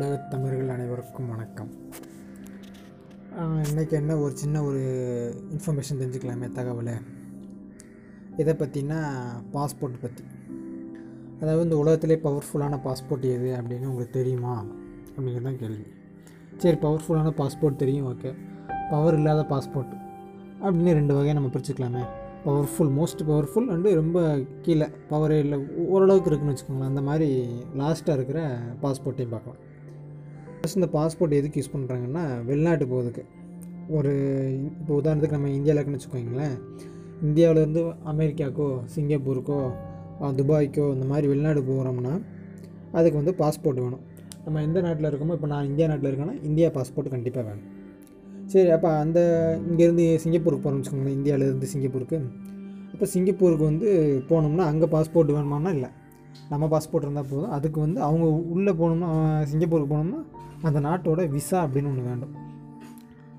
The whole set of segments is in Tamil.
உலகத் தமிழர்கள் அனைவருக்கும் வணக்கம். இன்றைக்கி என்ன ஒரு சின்ன ஒரு இன்ஃபர்மேஷன் தெரிஞ்சுக்கலாமே தகவலை. இதை பற்றினா பாஸ்போர்ட் பற்றி அதாவது இந்த உலகத்திலே பவர்ஃபுல்லான பாஸ்போர்ட் எது அப்படின்னு உங்களுக்கு தெரியுமா? அப்படிங்கிறது தான் கேள்வி. சரி பவர்ஃபுல்லான பாஸ்போர்ட் தெரியும் ஓகே பவர் இல்லாத பாஸ்போர்ட் அப்படின்னு ரெண்டு வகையை நம்ம பிரிச்சுக்கலாமே. பவர்ஃபுல் மோஸ்ட் பவர்ஃபுல் அண்டு ரொம்ப கீழே. பவரே இல்லை ஓரளவுக்கு இருக்குன்னு வச்சுக்கோங்களேன். அந்த மாதிரி லாஸ்ட்டாக இருக்கிற பாஸ்போர்ட்டையும் பார்க்கலாம். ஃபஸ்ட் இந்த பாஸ்போர்ட் எதுக்கு யூஸ் பண்ணுறாங்கன்னா வெளிநாட்டு போகிறதுக்கு ஒரு இப்போ உதாரணத்துக்கு நம்ம இந்தியாவில் இருக்குன்னு வச்சுக்கோங்களேன். இந்தியாவிலேருந்து அமெரிக்காக்கோ சிங்கப்பூருக்கோ துபாய்க்கோ இந்த மாதிரி வெளிநாடு போகிறோம்னா அதுக்கு வந்து பாஸ்போர்ட் வேணும். நம்ம எந்த நாட்டில் இருக்கோமோ இப்போ நான் இந்தியா நாட்டில் இருக்கேன்னா இந்தியா பாஸ்போர்ட் கண்டிப்பாக வேணும். சரி அப்போ அந்த இங்கேருந்து சிங்கப்பூருக்கு போகிறோம்னு வச்சுக்கோங்களேன் இந்தியாவிலேருந்து சிங்கப்பூருக்கு. அப்போ சிங்கப்பூருக்கு வந்து போனோம்னா அங்கே பாஸ்போர்ட் வேணுமானா இல்லை. நம்ம பாஸ்போர்ட் இருந்தால் போதும். அதுக்கு வந்து அவங்க உள்ளே போகணும்னா சிங்கப்பூருக்கு போனோம்னா அந்த நாட்டோட விசா அப்படின்னு ஒன்று வேண்டும்.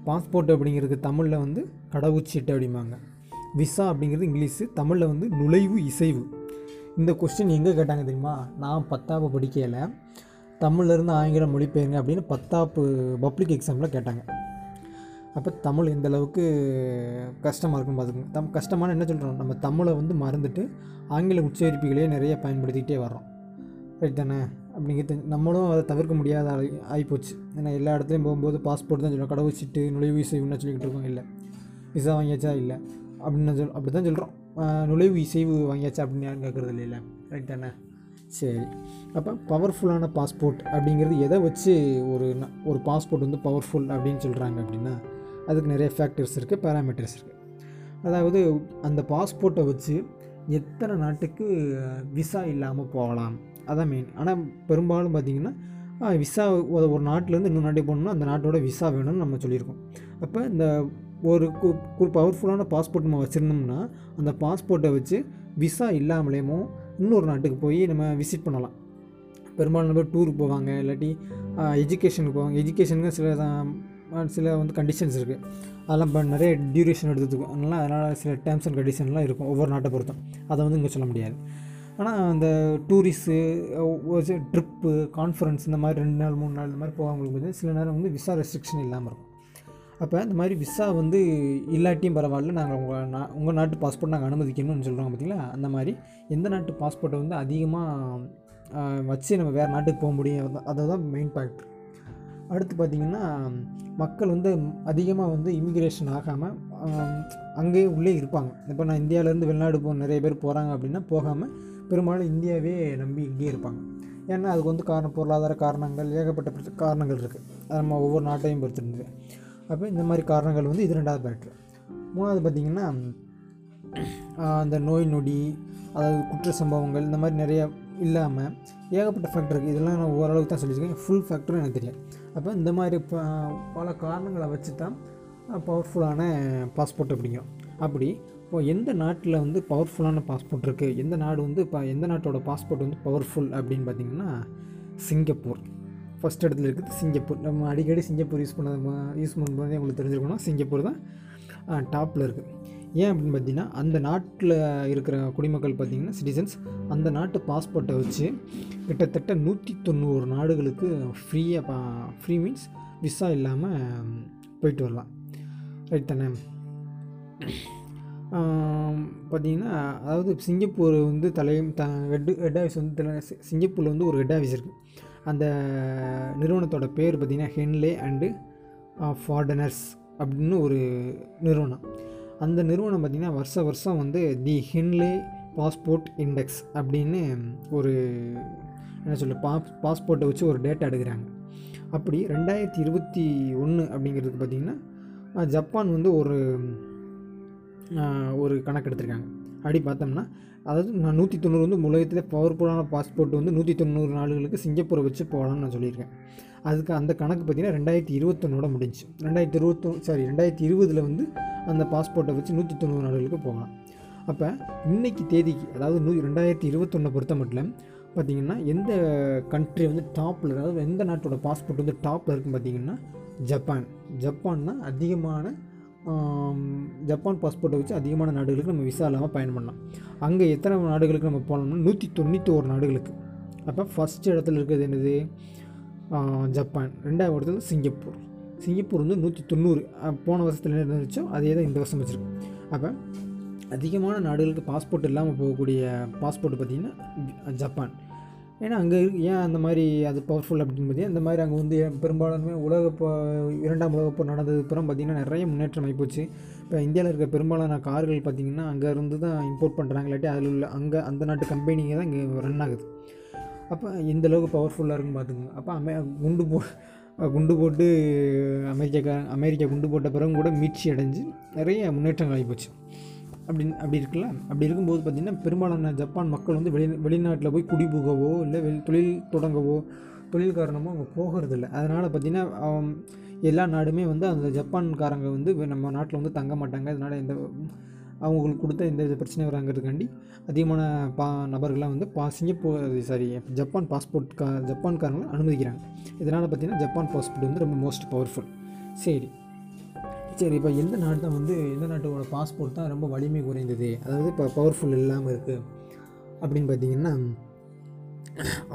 பாஸ்போர்ட் அப்படிங்கிறது தமிழில் வந்து கடவுச்சீட்டு அப்படிம்பாங்க. விசா அப்படிங்கிறது இங்கிலீஷு தமிழில் வந்து நுழைவு இசைவு. இந்த கொஸ்டின் எங்கே கேட்டாங்க தெரியுமா? நான் பத்தாப்பு படிக்கையில் தமிழ்லேருந்து ஆங்கிலம் மொழிபெயருங்க அப்படின்னு பத்தாப்பு பப்ளிக் எக்ஸாமில் கேட்டாங்க. அப்போ தமிழ் எந்த அளவுக்கு கஷ்டமாக இருக்கும் பார்த்துக்கோங்க தம் கஷ்டமான என்ன சொல்கிறோம் நம்ம தமிழை வந்து மறந்துட்டு ஆங்கில உச்சரிப்புகளையே நிறைய பயன்படுத்திக்கிட்டே வர்றோம். ரைட் தானே? அப்படிங்கிறது நம்மளும் அதை தவிர்க்க முடியாத ஆகி ஆகிப்போச்சு ஏன்னா எல்லா இடத்துலையும் போகும்போது பாஸ்போர்ட் தான் சொல்லுவோம் கடவுச்சீட்டு நுழைவு இசைவுன்னு சொல்லிக்கிட்டு இருக்கோம். இல்லை. விசா வாங்கியாச்சா? இல்லை. அப்படின்னு சொல் அப்படி தான் சொல்கிறோம் நுழைவு இசைவு வாங்கியாச்சா? அப்படின்னு யாரும் கேட்குறது இல்லை ரைட் தானே? சரி. அப்போ பவர்ஃபுல்லான பாஸ்போர்ட் அப்படிங்கிறது எதை வச்சு ஒரு ஒரு பாஸ்போர்ட் வந்து பவர்ஃபுல் அப்படின்னு சொல்கிறாங்க அப்படின்னா அதுக்கு நிறைய ஃபேக்டர்ஸ் இருக்குது பேராமீட்டர்ஸ் இருக்குது அதாவது அந்த பாஸ்போர்ட்டை வச்சு எத்தனை நாட்டுக்கு விசா இல்லாமல் போகலாம்? அதான் மெயின் ஆனால் பெரும்பாலும் பார்த்திங்கன்னா விசா ஒரு நாட்டிலேருந்து இன்னொரு நாட்டுக்கு போகணும்னா அந்த நாட்டோட விசா வேணும்னு நம்ம சொல்லியிருக்கோம். அப்போ இந்த ஒரு கு- ஒரு பவர்ஃபுல்லான பாஸ்போர்ட் நம்ம வச்சுருந்தோம்னா அந்த பாஸ்போர்ட்டை வச்சு விசா இல்லாமலேயுமோ இன்னொரு நாட்டுக்கு போய் நம்ம விசிட் பண்ணலாம். பெரும்பாலும் பேர் டூருக்கு போவாங்க இல்லாட்டி எஜுகேஷனுக்கு போவாங்க. எஜுகேஷனுக்கு சில சில வந்து கண்டிஷன்ஸ் இருக்குது அதெல்லாம் இப்போ நிறைய டியூரேஷன் எடுத்துக்கும் அதனால் அதனால் சில டேர்ம்ஸ் அண்ட் கண்டிஷன்லாம் இருக்கும் ஒவ்வொரு நாட்டை பொறுத்தும். அதை வந்து இங்கே சொல்ல முடியாது. ஆனால் அந்த டூரிஸ்ட்டு ட்ரிப்பு கான்ஃபரன்ஸ் இந்த மாதிரி ரெண்டு நாள் மூணு நாள் இந்த மாதிரி போகிறவங்களுக்கு வந்து சில நேரம் வந்து விசா ரெஸ்ட்ரிக்ஷன் இல்லாமல் இருக்கும். அப்போ இந்த மாதிரி விசா வந்து இல்லாட்டியும் பரவாயில்ல. நாங்கள் உங்கள் நா உங்கள் நாட்டு பாஸ்போர்ட் நாங்கள் அனுமதிக்கணும்னு சொல்கிறாங்க பார்த்தீங்களா அந்த மாதிரி எந்த நாட்டு பாஸ்போர்ட்டை வந்து அதிகமாக வச்சு நம்ம வேறு நாட்டுக்கு போக முடியும்? அதை அதுதான் மெயின் ஃபேக்டர் அடுத்து பார்த்திங்கன்னா மக்கள் வந்து அதிகமாக வந்து இமிக்ரேஷன் ஆகாமல் அங்கேயே உள்ளே இருப்பாங்க. இப்போ நான் இந்தியாவிலேருந்து வெளிநாடு போ நிறைய பேர் போகிறாங்க அப்படின்னா போகாமல் பெரும்பாலும் இந்தியாவே நம்பி இங்கேயே இருப்பாங்க. ஏன்னா அதுக்கு வந்து காரணம் பொருளாதார காரணங்கள் ஏகப்பட்ட காரணங்கள் இருக்குது அது நம்ம ஒவ்வொரு நாட்டையும் பொறுத்திருந்தது அப்போ இந்த மாதிரி காரணங்கள் வந்து இது ரெண்டாவது பேட்ரு மூணாவது பார்த்திங்கன்னா அந்த நோய் நொடி அதாவது குற்ற சம்பவங்கள் இந்த மாதிரி நிறைய இல்லாமல் ஏகப்பட்ட ஃபேக்டர் இருக்குது இதெல்லாம் நான் ஓரளவுக்கு தான் சொல்லியிருக்கேன். ஃபுல் ஃபேக்டரும் எனக்கு தெரியும் அப்போ இந்த மாதிரி ப பல காரணங்களை வச்சு தான் பவர்ஃபுல்லான பாஸ்போர்ட் அப்படிங்கிறோம். அப்படி இப்போ எந்த நாட்டில் வந்து பவர்ஃபுல்லான பாஸ்போர்ட் இருக்குது எந்த நாடு வந்து இப்போ எந்த நாட்டோட பாஸ்போர்ட் வந்து பவர்ஃபுல் அப்படின்னு பார்த்தீங்கன்னா சிங்கப்பூர். ஃபஸ்ட் இடத்துல இருக்குது சிங்கப்பூர். நம்ம அடிக்கடி சிங்கப்பூர் யூஸ் பண்ண யூஸ் பண்ணும்போது உங்களுக்கு தெரிஞ்சிருக்கணும் சிங்கப்பூர் தான் டாப்பில் இருக்குது ஏன் அப்படின்னு பார்த்தீங்கன்னா அந்த நாட்டில் இருக்கிற குடிமக்கள் பார்த்திங்கன்னா சிட்டிசன்ஸ் அந்த நாட்டு பாஸ்போர்ட்டை வச்சு கிட்டத்தட்ட நூற்றி தொண்ணூறு நாடுகளுக்கு ஃப்ரீயாக பா ஃப்ரீ மீன்ஸ் விசா இல்லாமல் போயிட்டு வரலாம். ரைட் தானே? பார்த்தீங்கன்னா அதாவது சிங்கப்பூர் வந்து தலை த ஹெட் ஹெட் ஆஃபீஸ் வந்து தலை சிங்கப்பூரில் வந்து ஒரு ஹெட் ஆஃபீஸ் இருக்குது அந்த நிறுவனத்தோட பேர் பார்த்திங்கன்னா ஹென்லே அண்டு ஃபார்டனர்ஸ் அப்படின்னு ஒரு நிறுவனம். அந்த நிறுவனம் பார்த்திங்கன்னா வருஷ வருஷம் வந்து தி ஹென்லே பாஸ்போர்ட் இண்டெக்ஸ் அப்படின்னு ஒரு என்ன சொல்ல பாஸ் பாஸ்போர்ட்டை வச்சு ஒரு டேட்டா எடுக்கிறாங்க. அப்படி ரெண்டாயிரத்தி இருபத்தி ஒன்று அப்படிங்கிறதுக்கு பார்த்திங்கன்னா ஜப்பான் வந்து ஒரு ஒரு கணக்கு எடுத்திருக்காங்க. அப்படி பார்த்தோம்னா அதாவது நான் நூற்றி தொண்ணூறு வந்து உலகத்திலே பவர்ஃபுல்லான பாஸ்போர்ட் வந்து நூற்றி தொண்ணூறு நாடுகளுக்கு சிங்கப்பூரை வச்சு போகலாம்னு நான் சொல்லியிருக்கேன். அதுக்கு அந்த கணக்கு பார்த்தீங்கன்னா ரெண்டாயிரத்தி இருபத்தொன்னோட முடிஞ்சு. ரெண்டாயிரத்தி இருபத்தொ சாரி ரெண்டாயிரத்தி இருபதில் வந்து அந்த பாஸ்போர்ட்டை வச்சு நூற்றி தொண்ணூறு நாடுகளுக்கு போகலாம். அப்போ இன்னைக்கு தேதிக்கு அதாவது நூ ரெண்டாயிரத்தி இருபத்தொன்னை பொறுத்த மட்டும் பார்த்திங்கன்னா எந்த கண்ட்ரி வந்து டாப்பில் அதாவது எந்த நாட்டோட பாஸ்போர்ட் வந்து டாப்பில் இருக்குன்னு பார்த்தீங்கன்னா ஜப்பான். ஜப்பான் தான் அதிகமான ஜப்பான் பாஸ்போர்ட்டை வச்சு அதிகமான நாடுகளுக்கு நம்ம விசா இல்லாமல் பயணம் பண்ணலாம். அங்கே எத்தனை நாடுகளுக்கு நம்ம போனோம்னா நூற்றி தொண்ணூற்றோரு நாடுகளுக்கு. அப்போ ஃபஸ்ட் இடத்துல இருக்கிறது என்னது? ஜப்பான். ரெண்டாவது இடத்துல சிங்கப்பூர். சிங்கப்பூர் வந்து நூற்றி தொண்ணூறு. போன வருஷத்தில் என்ன இருந்துச்சோ அதே தான் இந்த வருஷம் வச்சுருக்கு அப்போ அதிகமான நாடுகளுக்கு பாஸ்போர்ட் இல்லாமல் போகக்கூடிய பாஸ்போர்ட் பார்த்திங்கன்னா ஜப்பான். ஏன்னா அங்கே இருக்கு ஏன் அந்த மாதிரி அது பவர்ஃபுல் அப்படின்னு பார்த்தீங்கன்னா இந்த மாதிரி அங்கே வந்து ஏன் பெரும்பாலுமே உலக போ இரண்டாம் உலகப் போர் நடந்ததுக்கு அப்புறம் பார்த்திங்கன்னா நிறைய முன்னேற்றம் ஆகிப்போச்சு இப்போ இந்தியாவில் இருக்க பெரும்பாலான கார்கள் பார்த்திங்கன்னா அங்கேருந்து தான் இம்போர்ட் பண்ணுறாங்க இல்லாட்டி அதில் உள்ள அங்கே அந்த நாட்டு கம்பெனிங்க தான் இங்கே ரன் ஆகுது. அப்போ எந்த அளவுக்கு பவர்ஃபுல்லாக இருக்குன்னு பார்த்துக்கோங்க அப்போ அமே குண்டு போ குண்டு போட்டு அமெரிக்கா அமெரிக்கா குண்டு போட்ட பிறகு கூட மீட்சி அடைஞ்சு நிறைய முன்னேற்றங்கள் ஆகிப்போச்சு அப்படின்னு அப்படி இருக்குல்ல? அப்படி இருக்கும்போது பார்த்திங்கன்னா பெரும்பாலான ஜப்பான் மக்கள் வந்து வெளி வெளிநாட்டில் போய் குடிபுகவோ இல்லை வெளி தொழில் தொடங்கவோ தொழில் காரணமோ அவங்க போகிறதில்ல. அதனால் பார்த்திங்கன்னா எல்லா நாடுமே வந்து அந்த ஜப்பான்காரங்க வந்து நம்ம நாட்டில் வந்து தங்க மாட்டாங்க. அதனால் எந்த அவங்களுக்கு கொடுத்த எந்த வித பிரச்சனை வராங்கிறதுக்காண்டி அதிகமான பா நபர்கள்லாம் வந்து பா சிங்கப்பூர் சாரி ஜப்பான் பாஸ்போர்ட் கா ஜப்பான்காரங்களை அனுமதிக்கிறாங்க. இதனால் பார்த்திங்கன்னா ஜப்பான் பாஸ்போர்ட் வந்து ரொம்ப மோஸ்ட் பவர்ஃபுல் சரி. சரி இப்போ எந்த நாடு தான் வந்து எந்த நாட்டோட பாஸ்போர்ட் தான் ரொம்ப வலிமை குறைந்தது? அதாவது இப்போ பவர்ஃபுல் இல்லாமல் இருக்குது அப்படின்னு பார்த்தீங்கன்னா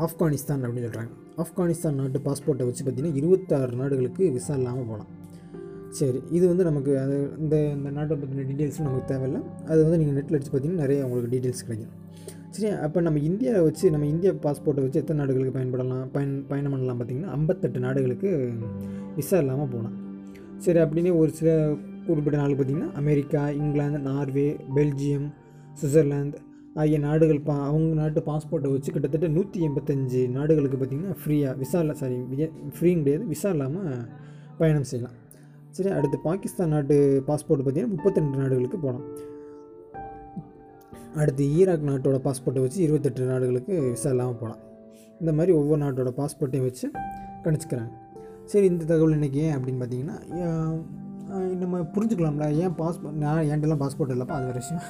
ஆப்கானிஸ்தான் அப்படின்னு சொல்கிறாங்க ஆப்கானிஸ்தான் நாட்டு பாஸ்போர்ட்டை வச்சு பார்த்திங்கன்னா இருபத்தாறு நாடுகளுக்கு விசா இல்லாமல் போகலாம் சரி இது வந்து நமக்கு அது இந்த இந்த நாட்டை பற்றின டீட்டெயில்ஸும் நமக்கு தேவையில்லை. அது வந்து நீங்கள் நெட்டில் அடித்து பார்த்தீங்கன்னா நிறைய உங்களுக்கு டீட்டெயில்ஸ் கிடைக்கும். சரி அப்போ நம்ம இந்தியாவை வச்சு நம்ம இந்தியா பாஸ்போர்ட்டை வச்சு எத்தனை நாடுகளுக்கு பயன்படலாம் பயன் பயணம் பண்ணலாம் பார்த்திங்கன்னா ஐம்பத்தெட்டு நாடுகளுக்கு விசா இல்லாமல் போகலாம் சரி அப்படின்னு ஒரு சில குறிப்பிட்ட நாள் பார்த்திங்கன்னா America England Norway Belgium Switzerland ஆகிய நாடுகள் பா அவங்க நாட்டு பாஸ்போர்ட்டை வச்சு கிட்டத்தட்ட நூற்றி எண்பத்தஞ்சு நாடுகளுக்கு பார்த்திங்கன்னா ஃப்ரீயாக விசா இல்லை சாரி ஃப்ரீயும் கிடையாது விசா இல்லாமல் பயணம் செய்யலாம். சரி அடுத்து பாகிஸ்தான் நாட்டு பாஸ்போர்ட் பார்த்திங்கன்னா முப்பத்திரெண்டு நாடுகளுக்கு போகலாம். அடுத்து ஈராக் நாட்டோட பாஸ்போர்ட்டை வச்சு இருபத்தெட்டு நாடுகளுக்கு விசா இல்லாமல் போகலாம். இந்த மாதிரி ஒவ்வொரு நாட்டோட பாஸ்போர்ட்டையும் வச்சு கணிச்சுக்கிறாங்க. சரி இந்த தகவல் இன்றைக்கி ஏன் அப்படின்னு பார்த்தீங்கன்னா நம்ம புரிஞ்சுக்கலாம்ல. ஏன் பாஸ்போர்ட் நான் என்கிட்டலாம் பாஸ்போர்ட் இல்லைப்பா அது விஷயம்.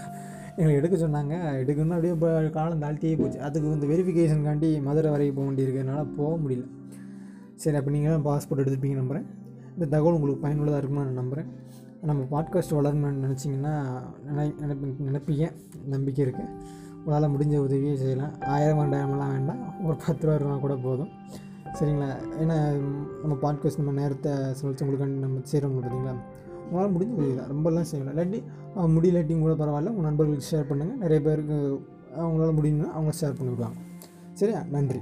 எங்களை எடுக்க சொன்னாங்க. எடுக்கணும்னா அப்படியே இப்போ காலம் தாழ்த்தியே போச்சு. அதுக்கு இந்த வெரிஃபிகேஷனுக்காண்டி மதுரை வரைக்கும் போக வேண்டியிருக்கிறதுனால போக முடியல. சரி அப்போ தான் பாஸ்போர்ட் எடுத்துப்பீங்க நம்புகிறேன் இந்த தகவல் உங்களுக்கு பயனுள்ளதாக இருக்கும்னு நான் நம்புகிறேன் நம்ம பாட்காஸ்ட் வளரணும்னு நினச்சிங்கன்னா நினை நினைப்பு நினைப்பீங்க. நம்பிக்கை இருக்குது உங்களால் முடிஞ்ச உதவியே செய்யலாம். ஆயிரம் ரெண்டாயிரம்லாம் வேண்டாம். ஒரு பத்து ரூபா ரூபா கூட போதும். சரிங்களா? ஏன்னா நம்ம பாட்காஸ்ட் நம்ம நேரத்தை சொல்லிச்சு உங்களுக்கு நம்ம செய்கிறோம் பார்த்தீங்களா? உங்களால் முடிஞ்ச உதவி தான் ரொம்பலாம் செய்யலாம். இல்லாட்டி அஹ், முடியலாட்டியும் கூட பரவாயில்ல. உங்கள் நண்பர்களுக்கு ஷேர் பண்ணுங்கள் நிறைய பேருக்கு அவங்களால முடியும்னா அவங்க ஷேர் பண்ணிவிடுவாங்க சரியா? நன்றி.